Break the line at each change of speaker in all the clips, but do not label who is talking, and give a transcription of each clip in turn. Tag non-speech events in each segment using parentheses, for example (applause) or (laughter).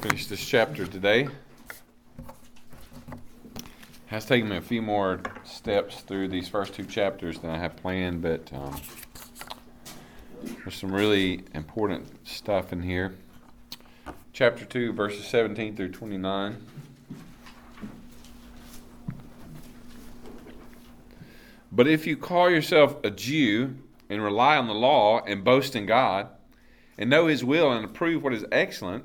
finish this chapter today. Has taken me a few more steps through these first two chapters than I had planned, but um, there's some really important stuff in here. Chapter 2, verses 17 through 29. But if you call yourself a Jew and rely on the law and boast in God, and know his will and approve what is excellent,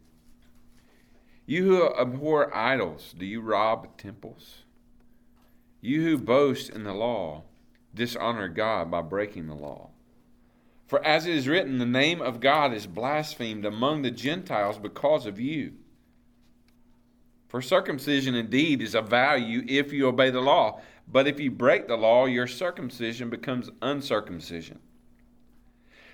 You who abhor idols, do you rob temples? You who boast in the law, dishonor God by breaking the law. For as it is written, the name of God is blasphemed among the Gentiles because of you. For circumcision indeed is of value if you obey the law, but if you break the law, your circumcision becomes uncircumcision.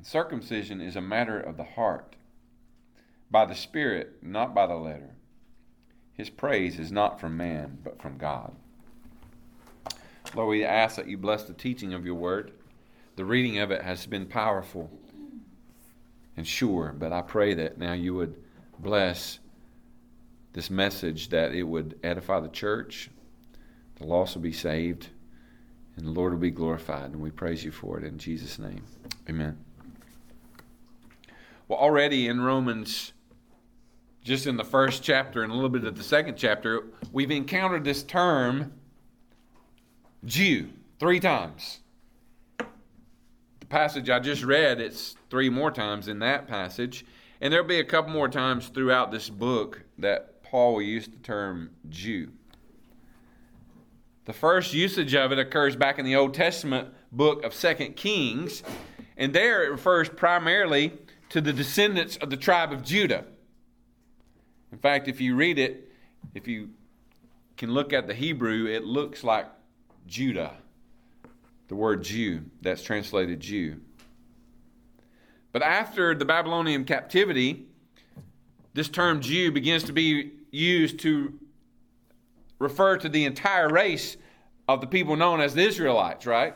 and circumcision is a matter of the heart, by the Spirit, not by the letter. His praise is not from man, but from God. Lord, we ask that you bless the teaching of your word. The reading of it has been powerful and sure, but I pray that now you would bless this message, that it would edify the church, the lost will be saved, and the Lord will be glorified. And we praise you for it in Jesus' name. Amen. Well, already in Romans, just in the first chapter and a little bit of the second chapter, we've encountered this term Jew three times. The passage I just read, it's three more times in that passage. And there'll be a couple more times throughout this book that Paul will use the term Jew. The first usage of it occurs back in the Old Testament book of Second Kings, and there it refers primarily to the descendants of the tribe of Judah. In fact, if you read it, if you can look at the Hebrew, it looks like Judah. The word Jew, that's translated Jew. But after the Babylonian captivity, this term Jew begins to be used to refer to the entire race of the people known as the Israelites, right?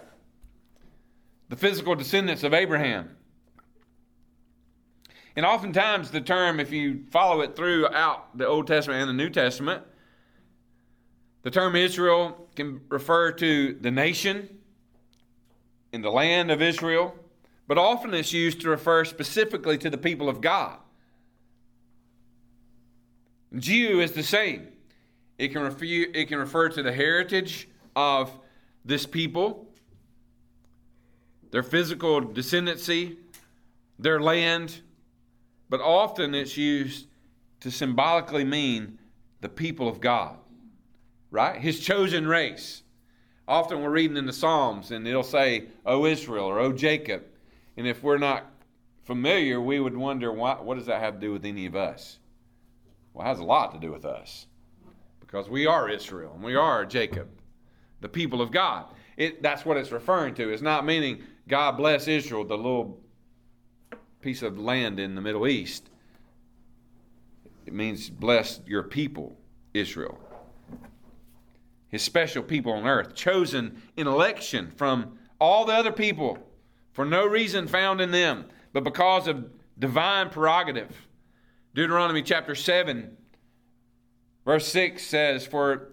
The physical descendants of Abraham. And oftentimes, the term, if you follow it throughout the Old Testament and the New Testament, the term Israel can refer to the nation in the land of Israel, but often it's used to refer specifically to the people of God. Jew is the same. It can, refer, it can refer to the heritage of this people, their physical descendancy, their land, but often it's used to symbolically mean the people of God, right? His chosen race. Often we're reading in the Psalms and it'll say, O Israel or O Jacob. And if we're not familiar, we would wonder, why, what does that have to do with any of us? Well, it has a lot to do with us because we are Israel and we are Jacob, the people of God. It, that's what it's referring to. It's not meaning God bless Israel, the little piece of land in the Middle East. It means bless your people, Israel. His special people on earth, chosen in election from all the other people for no reason found in them, but because of divine prerogative. Deuteronomy chapter 7, verse 6 says, For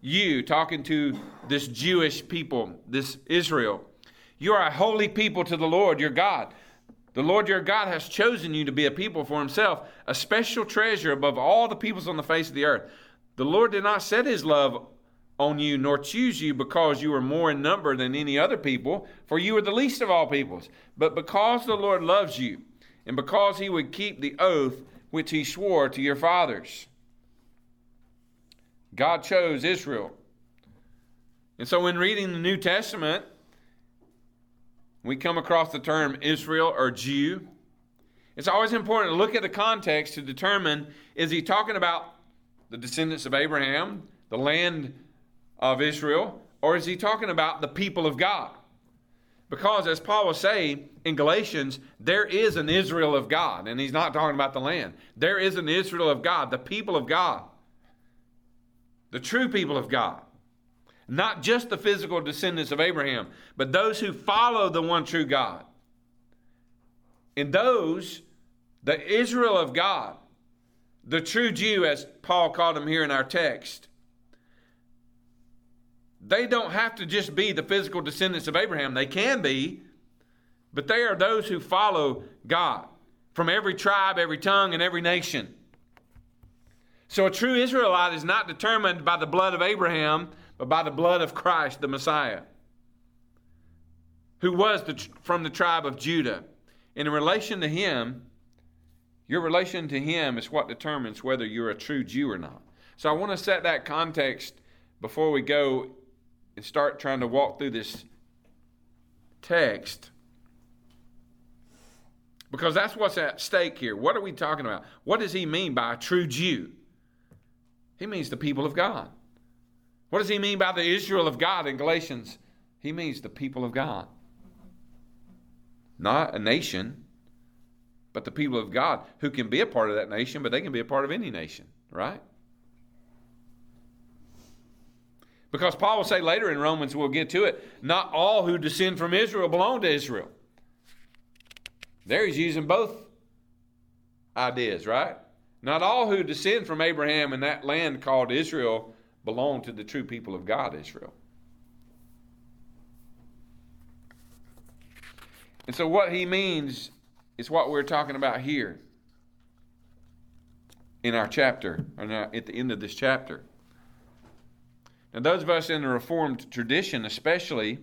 you, talking to this Jewish people, this Israel, you are a holy people to the Lord your God. The Lord your God has chosen you to be a people for himself, a special treasure above all the peoples on the face of the earth. The Lord did not set his love on you, nor choose you because you were more in number than any other people, for you were the least of all peoples, but because the Lord loves you, and because he would keep the oath which he swore to your fathers. God chose Israel. And so, when reading the New Testament, we come across the term Israel or Jew. It's always important to look at the context to determine is he talking about the descendants of Abraham, the land of Israel, or is he talking about the people of God? Because as Paul will say in Galatians, there is an Israel of God, and he's not talking about the land. There is an Israel of God, the people of God, the true people of God. Not just the physical descendants of Abraham, but those who follow the one true God. And those, the Israel of God, the true Jew, as Paul called them here in our text, they don't have to just be the physical descendants of Abraham. They can be, but they are those who follow God from every tribe, every tongue, and every nation. So a true Israelite is not determined by the blood of Abraham, but by the blood of Christ, the Messiah, who was the, from the tribe of Judah. And in relation to him, your relation to him is what determines whether you're a true Jew or not. So I want to set that context before we go and start trying to walk through this text. Because that's what's at stake here. What are we talking about? What does he mean by a true Jew? He means the people of God. What does he mean by the Israel of God in Galatians? He means the people of God. Not a nation, but the people of God who can be a part of that nation, but they can be a part of any nation, right? Because Paul will say later in Romans, we'll get to it, not all who descend from Israel belong to Israel. There he's using both ideas, right? Not all who descend from Abraham in that land called Israel belong to the true people of God, Israel. And so, what he means is what we're talking about here in our chapter, or at the end of this chapter. Now, those of us in the Reformed tradition, especially,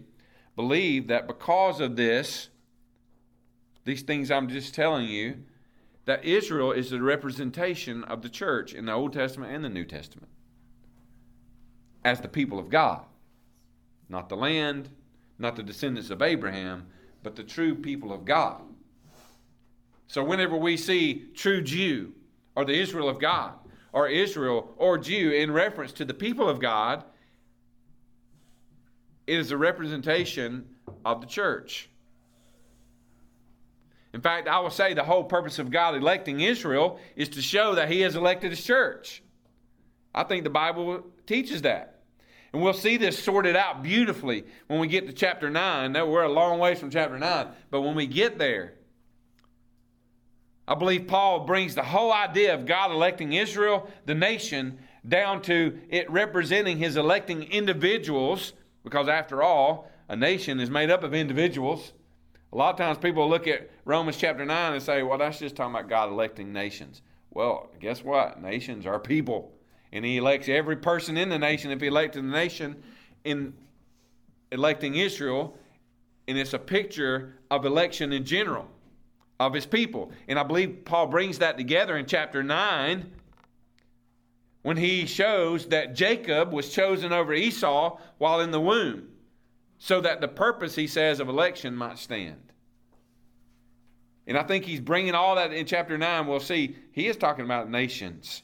believe that because of this, these things I'm just telling you, that Israel is the representation of the church in the Old Testament and the New Testament as the people of God. Not the land, not the descendants of Abraham, but the true people of God. So, whenever we see true Jew or the Israel of God, or Israel or Jew in reference to the people of God, it is a representation of the church. In fact, I will say the whole purpose of God electing Israel is to show that He has elected His church. I think the Bible teaches that. And we'll see this sorted out beautifully when we get to chapter 9. Now, we're a long ways from chapter 9, but when we get there, I believe Paul brings the whole idea of God electing Israel, the nation, down to it representing His electing individuals because after all, a nation is made up of individuals. A lot of times people look at Romans chapter 9 and say, well, that's just talking about God electing nations. Well, guess what? Nations are people. And he elects every person in the nation. If he elected the nation in electing Israel, and it's a picture of election in general of his people. And I believe Paul brings that together in chapter 9 when he shows that Jacob was chosen over Esau while in the womb, so that the purpose, he says, of election might stand. And I think he's bringing all that in chapter 9. We'll see he is talking about nations.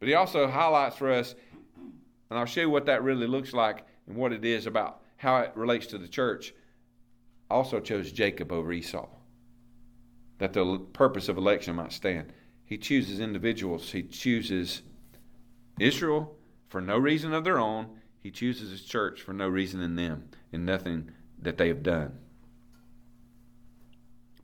But he also highlights for us, and I'll show you what that really looks like and what it is about how it relates to the church. Also chose Jacob over Esau, that the purpose of election might stand. He chooses individuals, he chooses Israel, for no reason of their own, he chooses his church for no reason in them and nothing that they have done.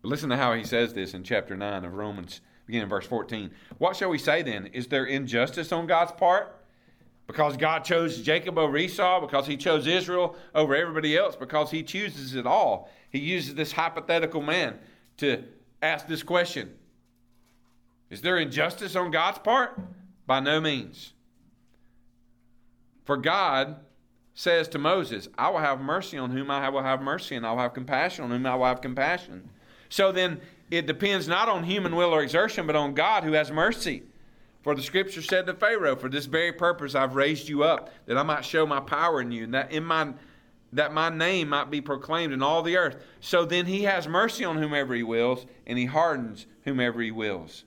But listen to how he says this in chapter 9 of Romans, beginning in verse 14. What shall we say then? Is there injustice on God's part? Because God chose Jacob over Esau, because he chose Israel over everybody else, because he chooses it all. He uses this hypothetical man to ask this question Is there injustice on God's part? By no means. For God says to Moses, I will have mercy on whom I will have mercy, and I will have compassion on whom I will have compassion. So then it depends not on human will or exertion, but on God who has mercy. For the scripture said to Pharaoh, For this very purpose I've raised you up, that I might show my power in you, and that in my that my name might be proclaimed in all the earth. So then he has mercy on whomever he wills, and he hardens whomever he wills.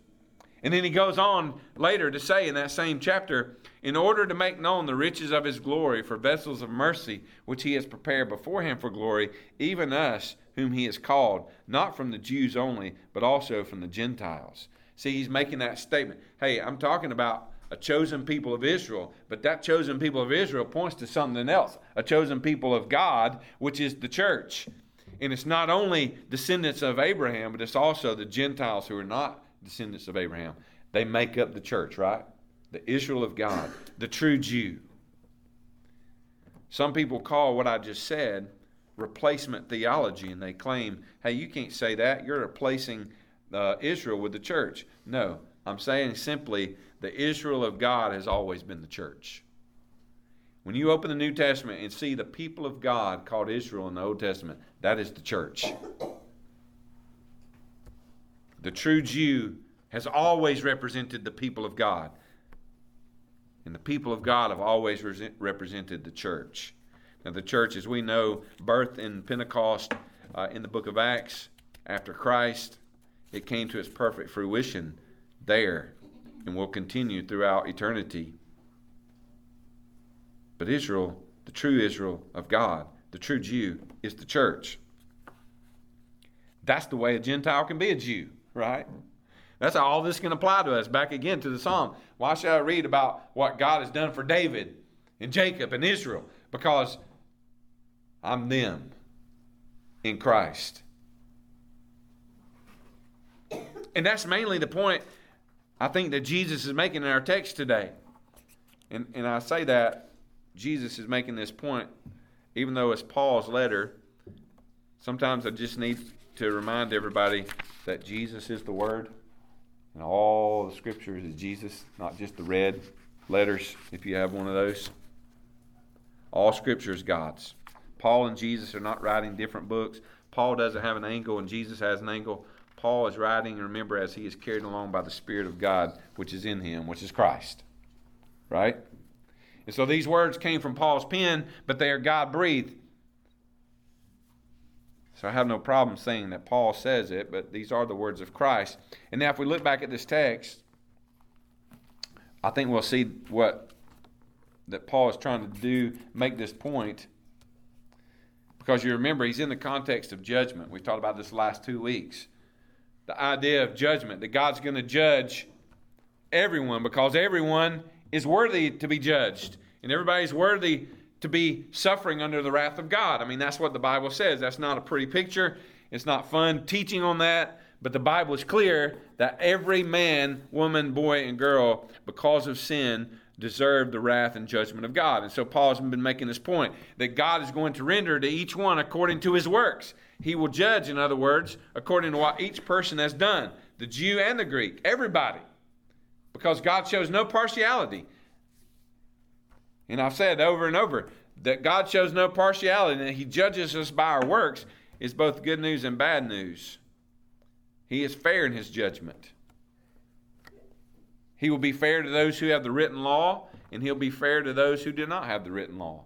And then he goes on later to say in that same chapter, in order to make known the riches of his glory for vessels of mercy, which he has prepared beforehand for glory, even us, whom he has called, not from the Jews only, but also from the Gentiles. See, he's making that statement. Hey, I'm talking about a chosen people of Israel, but that chosen people of Israel points to something else a chosen people of God, which is the church. And it's not only descendants of Abraham, but it's also the Gentiles who are not descendants of Abraham. They make up the church, right? The Israel of God, the true Jew. Some people call what I just said replacement theology, and they claim, hey, you can't say that. You're replacing uh, Israel with the church. No, I'm saying simply the Israel of God has always been the church. When you open the New Testament and see the people of God called Israel in the Old Testament, that is the church. The true Jew has always represented the people of God. And the people of God have always represented the church. Now, the church, as we know, birthed in Pentecost uh, in the book of Acts after Christ, it came to its perfect fruition there and will continue throughout eternity. But Israel, the true Israel of God, the true Jew, is the church. That's the way a Gentile can be a Jew right? That's how all this can apply to us. Back again to the psalm. Why should I read about what God has done for David and Jacob and Israel? Because I'm them in Christ. And that's mainly the point I think that Jesus is making in our text today. And, and I say that Jesus is making this point, even though it's Paul's letter. Sometimes I just need to remind everybody that Jesus is the Word, and all the scriptures is Jesus, not just the red letters, if you have one of those. All scripture is God's. Paul and Jesus are not writing different books. Paul doesn't have an angle, and Jesus has an angle. Paul is writing, remember, as he is carried along by the Spirit of God, which is in him, which is Christ. Right? And so these words came from Paul's pen, but they are God breathed. So I have no problem saying that Paul says it, but these are the words of Christ. And now, if we look back at this text, I think we'll see what that Paul is trying to do, make this point. Because you remember, he's in the context of judgment. We've talked about this last two weeks. The idea of judgment, that God's going to judge everyone because everyone is worthy to be judged. And everybody's worthy to be suffering under the wrath of God. I mean, that's what the Bible says. That's not a pretty picture. It's not fun teaching on that, but the Bible is clear that every man, woman, boy, and girl, because of sin, deserve the wrath and judgment of God. And so Paul's been making this point that God is going to render to each one according to his works. He will judge, in other words, according to what each person has done the Jew and the Greek, everybody. Because God shows no partiality. And I've said over and over that God shows no partiality and He judges us by our works is both good news and bad news. He is fair in His judgment. He will be fair to those who have the written law, and He'll be fair to those who do not have the written law.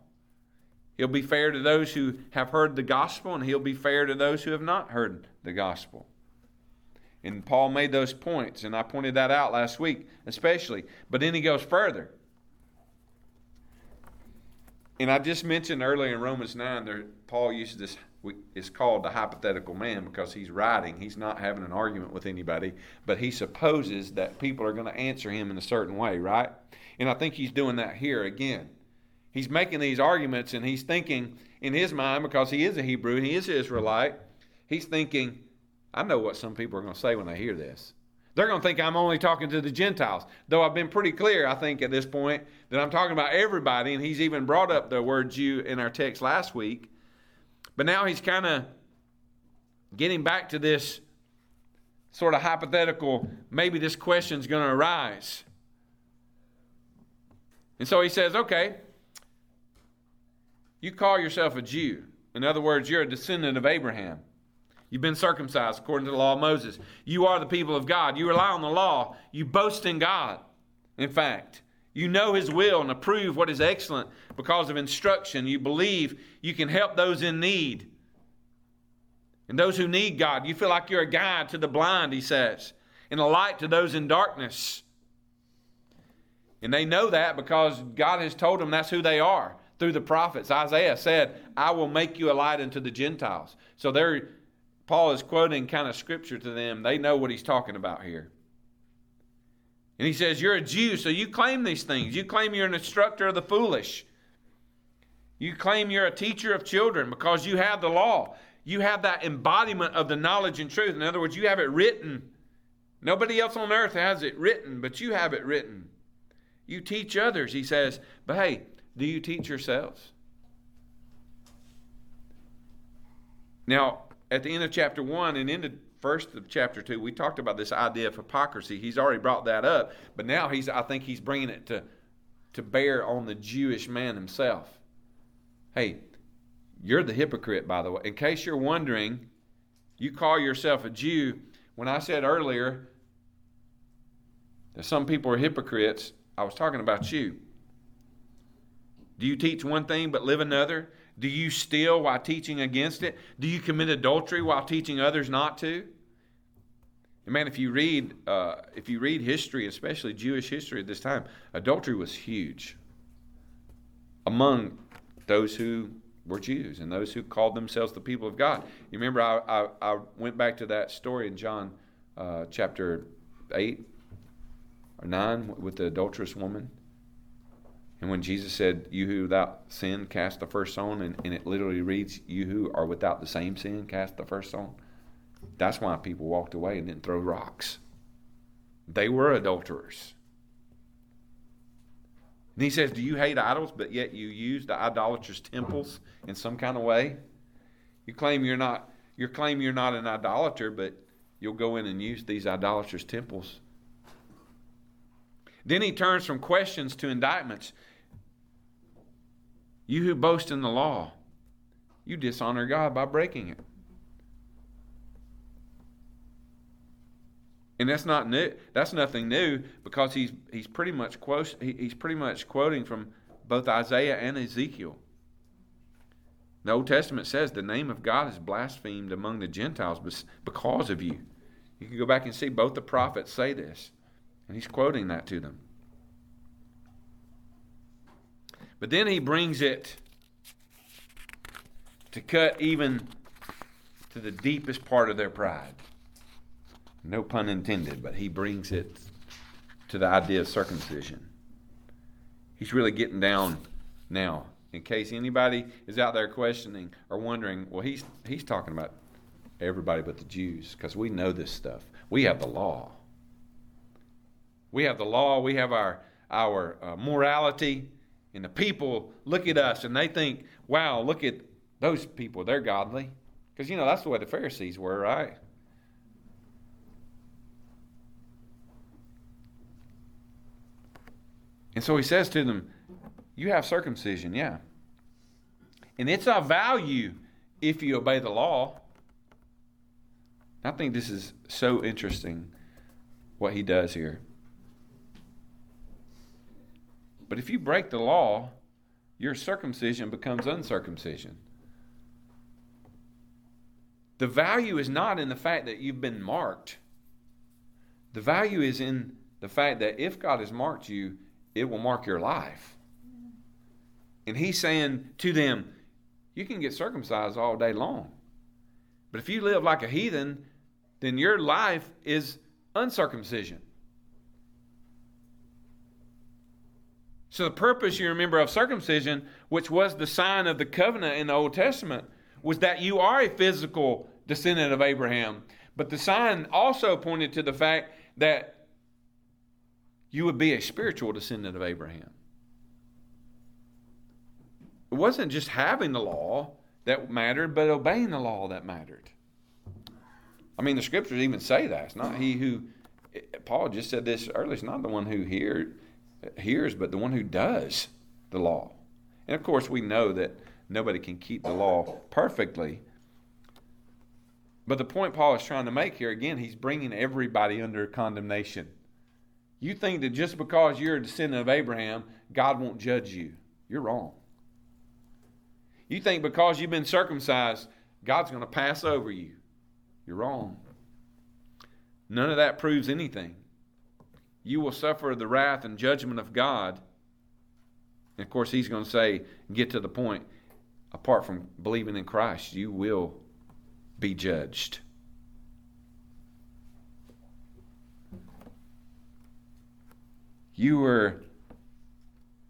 He'll be fair to those who have heard the gospel, and He'll be fair to those who have not heard the gospel. And Paul made those points, and I pointed that out last week, especially. But then he goes further. And I just mentioned earlier in Romans 9, there, Paul uses this, it's called the hypothetical man because he's writing. He's not having an argument with anybody, but he supposes that people are going to answer him in a certain way, right? And I think he's doing that here again. He's making these arguments and he's thinking in his mind, because he is a Hebrew, he is an Israelite, he's thinking, I know what some people are going to say when they hear this. They're going to think I'm only talking to the Gentiles. Though I've been pretty clear, I think, at this point, that I'm talking about everybody, and he's even brought up the word Jew in our text last week. But now he's kind of getting back to this sort of hypothetical, maybe this question's going to arise. And so he says, okay, you call yourself a Jew. In other words, you're a descendant of Abraham. You've been circumcised according to the law of Moses. You are the people of God. You rely on the law. You boast in God. In fact, you know His will and approve what is excellent because of instruction. You believe you can help those in need and those who need God. You feel like you're a guide to the blind, He says, and a light to those in darkness. And they know that because God has told them that's who they are through the prophets. Isaiah said, I will make you a light unto the Gentiles. So there, Paul is quoting kind of scripture to them. They know what he's talking about here. And he says, You're a Jew, so you claim these things. You claim you're an instructor of the foolish. You claim you're a teacher of children because you have the law. You have that embodiment of the knowledge and truth. In other words, you have it written. Nobody else on earth has it written, but you have it written. You teach others, he says, but hey, do you teach yourselves? Now, at the end of chapter 1 and into first of chapter 2, we talked about this idea of hypocrisy. He's already brought that up, but now he's I think he's bringing it to to bear on the Jewish man himself. Hey, you're the hypocrite, by the way. In case you're wondering, you call yourself a Jew. When I said earlier that some people are hypocrites, I was talking about you. Do you teach one thing but live another? Do you steal while teaching against it? Do you commit adultery while teaching others not to? And man, if you read uh, if you read history, especially Jewish history at this time, adultery was huge among those who were Jews and those who called themselves the people of God. You remember, I, I, I went back to that story in John uh, chapter 8 or 9 with the adulterous woman. And when Jesus said, You who without sin cast the first stone, and, and it literally reads, You who are without the same sin cast the first stone. That's why people walked away and didn't throw rocks. They were adulterers. And he says, Do you hate idols, but yet you use the idolatrous temples in some kind of way? You claim you're not you claim you're not an idolater, but you'll go in and use these idolatrous temples. Then he turns from questions to indictments. You who boast in the law, you dishonor God by breaking it. and that's not new. That's nothing new because he's he's pretty much quote, he's pretty much quoting from both Isaiah and Ezekiel. The Old Testament says the name of God is blasphemed among the Gentiles because of you. You can go back and see both the prophets say this, and he's quoting that to them. But then he brings it to cut even to the deepest part of their pride. No pun intended, but he brings it to the idea of circumcision. He's really getting down now. In case anybody is out there questioning or wondering, well, he's he's talking about everybody but the Jews because we know this stuff. We have the law. We have the law. We have our our uh, morality, and the people look at us and they think, "Wow, look at those people. They're godly." Because you know that's the way the Pharisees were, right? And so he says to them, You have circumcision, yeah. And it's of value if you obey the law. I think this is so interesting what he does here. But if you break the law, your circumcision becomes uncircumcision. The value is not in the fact that you've been marked. The value is in the fact that if God has marked you, it will mark your life. And he's saying to them, you can get circumcised all day long. But if you live like a heathen, then your life is uncircumcision. So, the purpose you remember of circumcision, which was the sign of the covenant in the Old Testament, was that you are a physical descendant of Abraham. But the sign also pointed to the fact that you would be a spiritual descendant of Abraham. It wasn't just having the law that mattered, but obeying the law that mattered. I mean, the scriptures even say that. It's not he who, Paul just said this earlier, it's not the one who hear, hears, but the one who does the law. And of course, we know that nobody can keep the law perfectly. But the point Paul is trying to make here, again, he's bringing everybody under condemnation. You think that just because you're a descendant of Abraham, God won't judge you. You're wrong. You think because you've been circumcised, God's going to pass over you. You're wrong. None of that proves anything. You will suffer the wrath and judgment of God. And of course, he's going to say, get to the point, apart from believing in Christ, you will be judged. You were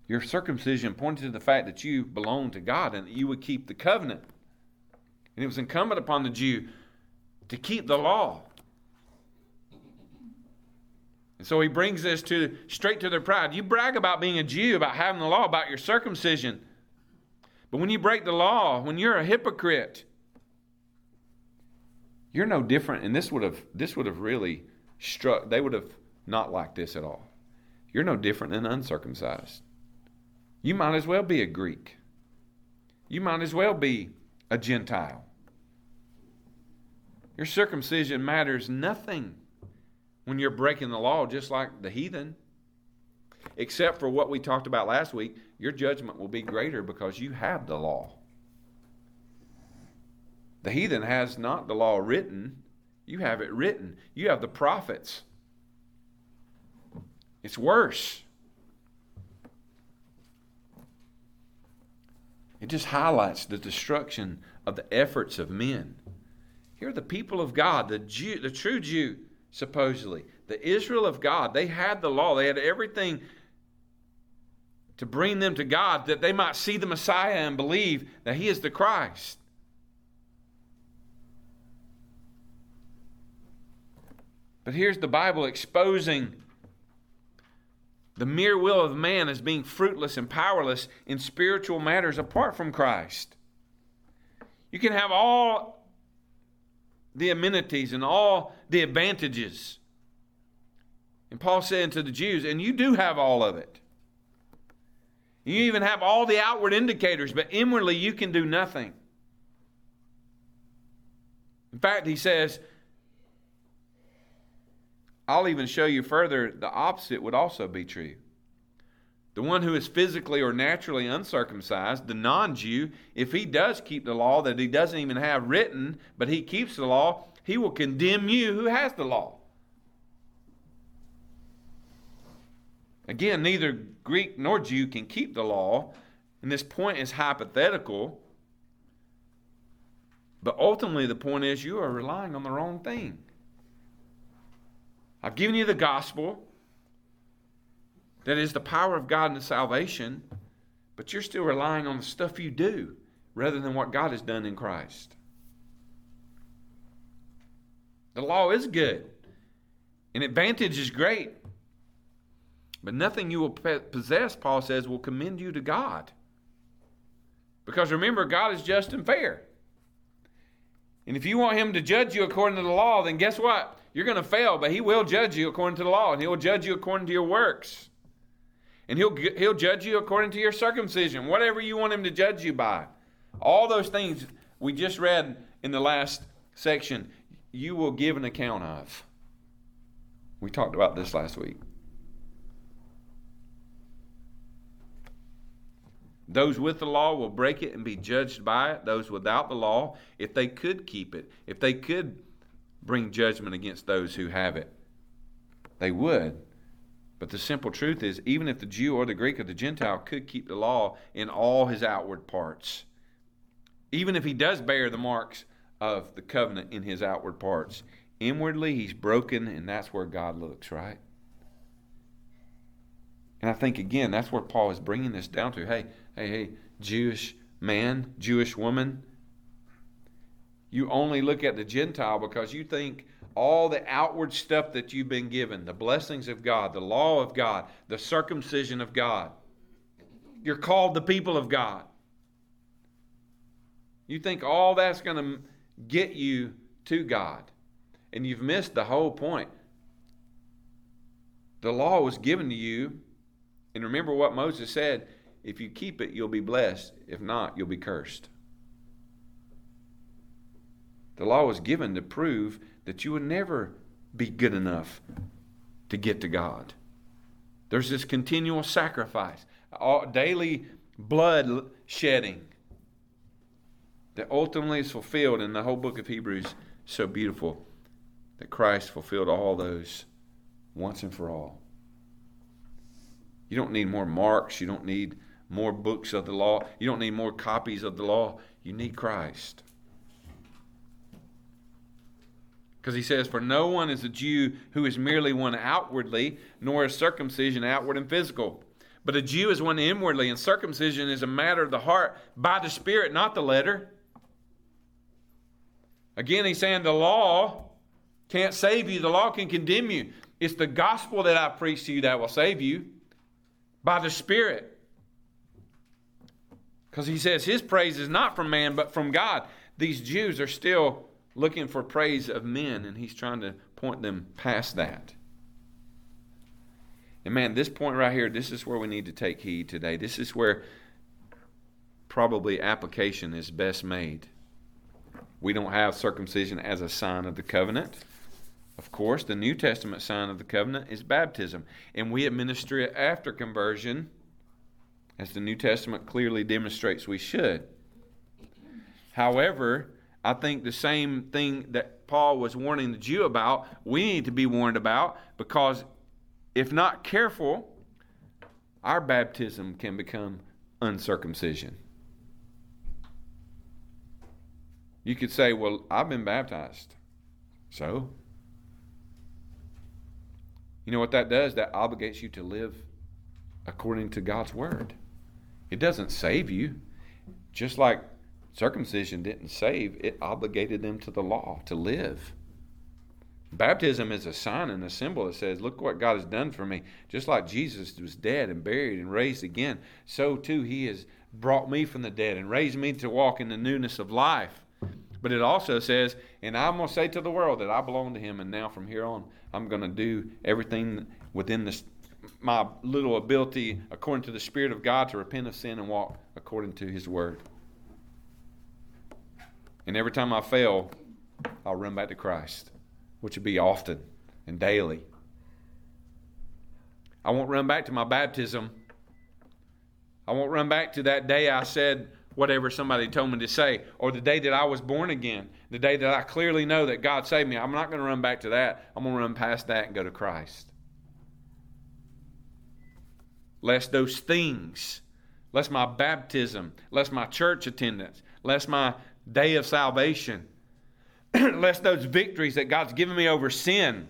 your circumcision pointed to the fact that you belong to God and that you would keep the covenant. And it was incumbent upon the Jew to keep the law. And so he brings this to straight to their pride. You brag about being a Jew, about having the law, about your circumcision. But when you break the law, when you're a hypocrite, you're no different. And this would have this would have really struck they would have not liked this at all. You're no different than uncircumcised. You might as well be a Greek. You might as well be a Gentile. Your circumcision matters nothing when you're breaking the law, just like the heathen. Except for what we talked about last week, your judgment will be greater because you have the law. The heathen has not the law written, you have it written. You have the prophets. It's worse. It just highlights the destruction of the efforts of men. Here are the people of God, the Jew, the true Jew, supposedly, the Israel of God. They had the law. They had everything to bring them to God that they might see the Messiah and believe that He is the Christ. But here's the Bible exposing the mere will of man as being fruitless and powerless in spiritual matters apart from Christ. You can have all the amenities and all the advantages. And Paul said to the Jews, and you do have all of it. You even have all the outward indicators, but inwardly you can do nothing. In fact, he says, I'll even show you further, the opposite would also be true. The one who is physically or naturally uncircumcised, the non Jew, if he does keep the law that he doesn't even have written, but he keeps the law, he will condemn you who has the law. Again, neither Greek nor Jew can keep the law, and this point is hypothetical. But ultimately, the point is you are relying on the wrong thing. I've given you the gospel. That is the power of God in the salvation, but you're still relying on the stuff you do rather than what God has done in Christ. The law is good, and advantage is great, but nothing you will possess, Paul says, will commend you to God. Because remember, God is just and fair. And if you want Him to judge you according to the law, then guess what? You're going to fail, but He will judge you according to the law, and He will judge you according to your works. And he'll, he'll judge you according to your circumcision, whatever you want him to judge you by. All those things we just read in the last section, you will give an account of. We talked about this last week. Those with the law will break it and be judged by it. Those without the law, if they could keep it, if they could bring judgment against those who have it, they would. But the simple truth is, even if the Jew or the Greek or the Gentile could keep the law in all his outward parts, even if he does bear the marks of the covenant in his outward parts, inwardly he's broken, and that's where God looks, right? And I think, again, that's where Paul is bringing this down to. Hey, hey, hey, Jewish man, Jewish woman, you only look at the Gentile because you think all the outward stuff that you've been given the blessings of God, the law of God, the circumcision of God. You're called the people of God. You think all that's going to get you to God. and you've missed the whole point. The law was given to you, and remember what Moses said if you keep it, you'll be blessed. If not, you'll be cursed. The law was given to prove that you would never be good enough to get to God. There's this continual sacrifice, daily blood shedding that ultimately is fulfilled in the whole book of Hebrews. So beautiful that Christ fulfilled all those once and for all. You don't need more marks. You don't need more books of the law. You don't need more copies of the law. You need Christ. Because he says, For no one is a Jew who is merely one outwardly, nor is circumcision outward and physical. But a Jew is one inwardly, and circumcision is a matter of the heart by the Spirit, not the letter. Again, he's saying the law can't save you, the law can condemn you. It's the gospel that I preach to you that will save you by the Spirit. Because he says his praise is not from man, but from God. These Jews are still looking for praise of men, and he's trying to point them past that. And man, this point right here, this is where we need to take heed today. This is where probably application is best made. We don't have circumcision as a sign of the covenant. Of course, the New Testament sign of the covenant is baptism, and we administer it after conversion as the New Testament clearly demonstrates we should. However, I think the same thing that Paul was warning the Jew about, we need to be warned about because if not careful, our baptism can become uncircumcision. You could say, Well, I've been baptized. So? You know what that does? That obligates you to live according to God's word. It doesn't save you. Just like circumcision didn't save, it obligated them to the law to live. Baptism is a sign and a symbol that says, Look what God has done for me. Just like Jesus was dead and buried and raised again, so too He has brought me from the dead and raised me to walk in the newness of life. But it also says, And I'm going to say to the world that I belong to Him, and now from here on, I'm going to do everything within the my little ability, according to the Spirit of God, to repent of sin and walk according to His Word. And every time I fail, I'll run back to Christ, which would be often and daily. I won't run back to my baptism. I won't run back to that day I said whatever somebody told me to say, or the day that I was born again, the day that I clearly know that God saved me. I'm not going to run back to that. I'm going to run past that and go to Christ lest those things, lest my baptism, lest my church attendance, lest my day of salvation, (clears throat) lest those victories that God's given me over sin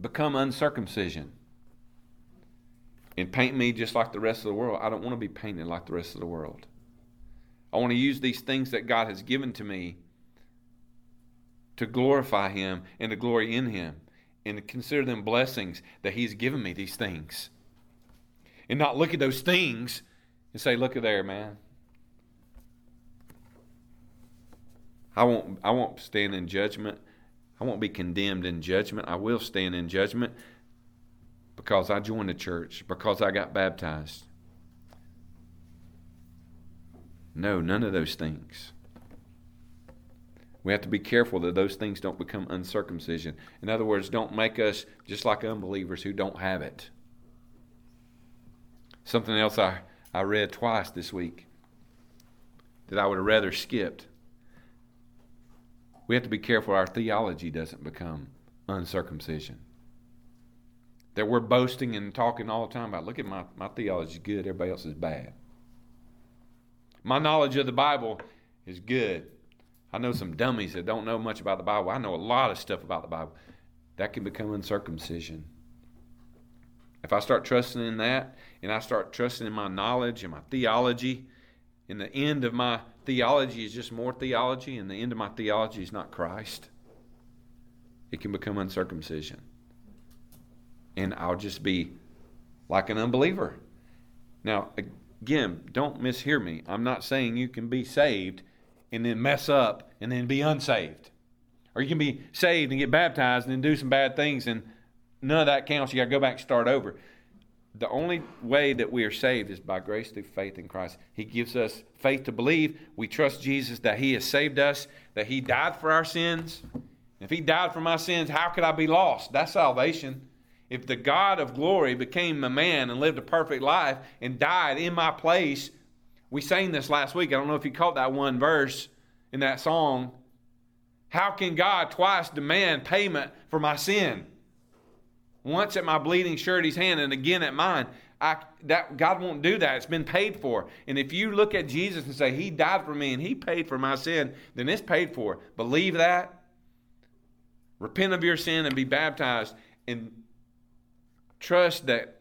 become uncircumcision and paint me just like the rest of the world. I don't want to be painted like the rest of the world. I want to use these things that God has given to me to glorify Him and to glory in Him and to consider them blessings that He's given me these things and not look at those things and say, look at there, man. I won't I won't stand in judgment. I won't be condemned in judgment. I will stand in judgment because I joined the church, because I got baptized. No, none of those things. We have to be careful that those things don't become uncircumcision. In other words, don't make us just like unbelievers who don't have it. Something else I, I read twice this week that I would have rather skipped. We have to be careful our theology doesn't become uncircumcision. That we're boasting and talking all the time about, look at my, my theology is good, everybody else is bad. My knowledge of the Bible is good. I know some dummies that don't know much about the Bible. I know a lot of stuff about the Bible. That can become uncircumcision. If I start trusting in that and I start trusting in my knowledge and my theology, in the end of my theology is just more theology, and the end of my theology is not Christ, it can become uncircumcision. And I'll just be like an unbeliever. Now, again, don't mishear me. I'm not saying you can be saved and then mess up and then be unsaved. Or you can be saved and get baptized and then do some bad things and none of that counts. You got to go back and start over. The only way that we are saved is by grace through faith in Christ. He gives us faith to believe. We trust Jesus that He has saved us, that He died for our sins. If He died for my sins, how could I be lost? That's salvation. If the God of glory became a man and lived a perfect life and died in my place, we sang this last week. I don't know if you caught that one verse in that song. How can God twice demand payment for my sin? Once at my bleeding surety's hand and again at mine. I, that God won't do that. It's been paid for. And if you look at Jesus and say, He died for me and He paid for my sin, then it's paid for. Believe that. Repent of your sin and be baptized. And trust that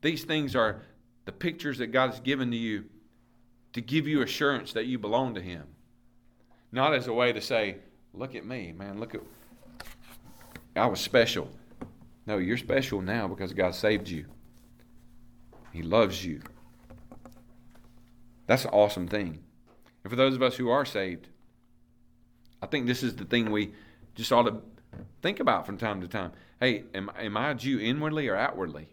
these things are the pictures that God has given to you to give you assurance that you belong to Him. Not as a way to say, Look at me, man. Look at. I was special. No, you're special now because God saved you. He loves you. That's an awesome thing. And for those of us who are saved, I think this is the thing we just ought to think about from time to time. Hey, am, am I a Jew inwardly or outwardly?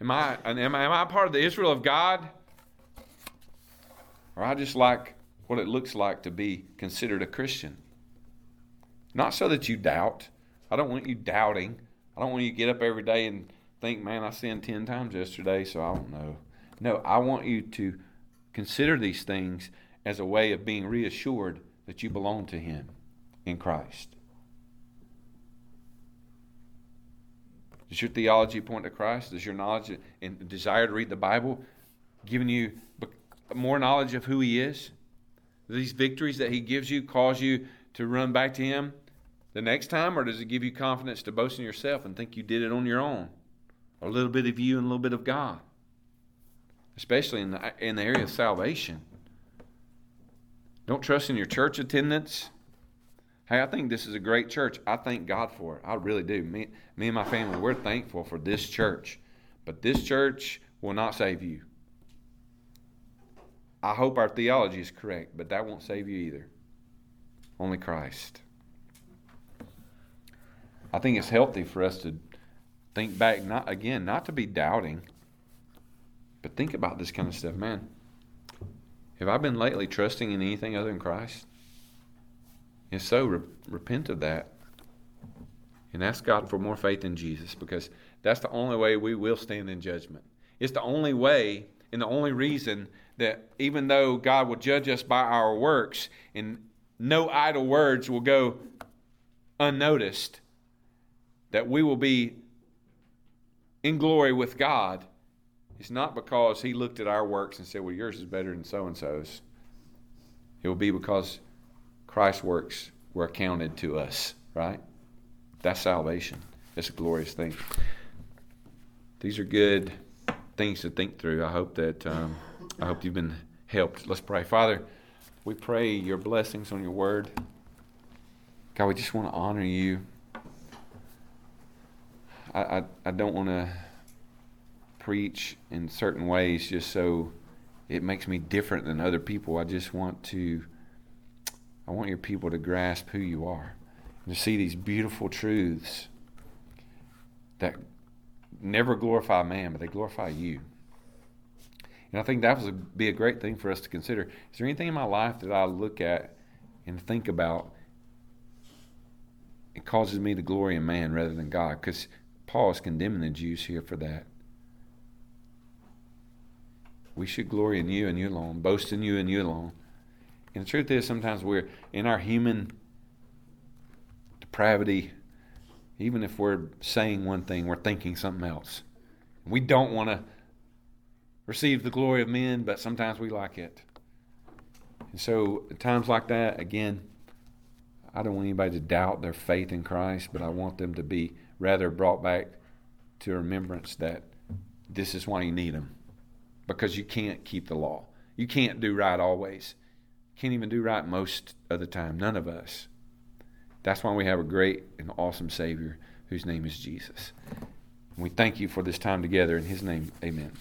Am I, am I am I part of the Israel of God? Or I just like what it looks like to be considered a Christian? Not so that you doubt. I don't want you doubting. I don't want you to get up every day and think, man, I sinned 10 times yesterday, so I don't know. No, I want you to consider these things as a way of being reassured that you belong to Him in Christ. Does your theology point to Christ? Does your knowledge and desire to read the Bible giving you more knowledge of who He is? These victories that He gives you cause you to run back to Him the next time, or does it give you confidence to boast in yourself and think you did it on your own? A little bit of you and a little bit of God, especially in the, in the area of salvation. Don't trust in your church attendance. Hey, I think this is a great church. I thank God for it. I really do. Me, me and my family, we're thankful for this church. But this church will not save you. I hope our theology is correct, but that won't save you either. Only Christ. I think it's healthy for us to think back, not again, not to be doubting, but think about this kind of stuff. Man, have I been lately trusting in anything other than Christ? If so, re- repent of that and ask God for more faith in Jesus because that's the only way we will stand in judgment. It's the only way and the only reason that even though God will judge us by our works and no idle words will go unnoticed, that we will be in glory with God is not because He looked at our works and said, Well, yours is better than so and so's. It will be because Christ's works were accounted to us, right? That's salvation. It's a glorious thing. These are good things to think through. I hope that um, I hope you've been helped. Let's pray. Father, we pray your blessings on your word. God, we just want to honor you. I, I, I don't want to preach in certain ways just so it makes me different than other people. I just want to I want your people to grasp who you are and to see these beautiful truths that never glorify man, but they glorify you. And I think that would be a great thing for us to consider. Is there anything in my life that I look at and think about? It causes me to glory in man rather than God. Because Paul is condemning the Jews here for that. We should glory in you and you alone, boast in you and you alone. And the truth is, sometimes we're in our human depravity, even if we're saying one thing, we're thinking something else. We don't want to receive the glory of men, but sometimes we like it. And so, at times like that, again, I don't want anybody to doubt their faith in Christ, but I want them to be rather brought back to remembrance that this is why you need them. Because you can't keep the law. You can't do right always. Can't even do right most of the time. None of us. That's why we have a great and awesome Savior whose name is Jesus. we thank you for this time together. In His name, amen.